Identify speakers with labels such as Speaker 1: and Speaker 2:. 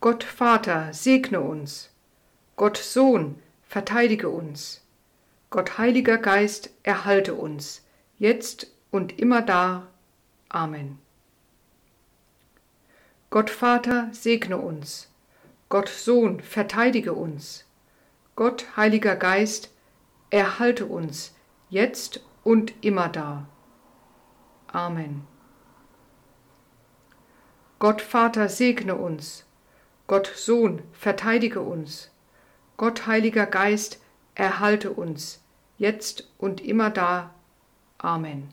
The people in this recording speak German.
Speaker 1: Gott Vater, segne uns. Gott Sohn, verteidige uns. Gott Heiliger Geist, erhalte uns, jetzt und immer da. Amen. Gott Vater, segne uns. Gott Sohn, verteidige uns. Gott Heiliger Geist, erhalte uns, jetzt und immer da. Amen. Gott Vater, segne uns. Gott Sohn, verteidige uns. Gott Heiliger Geist, erhalte uns, jetzt und immer da. Amen.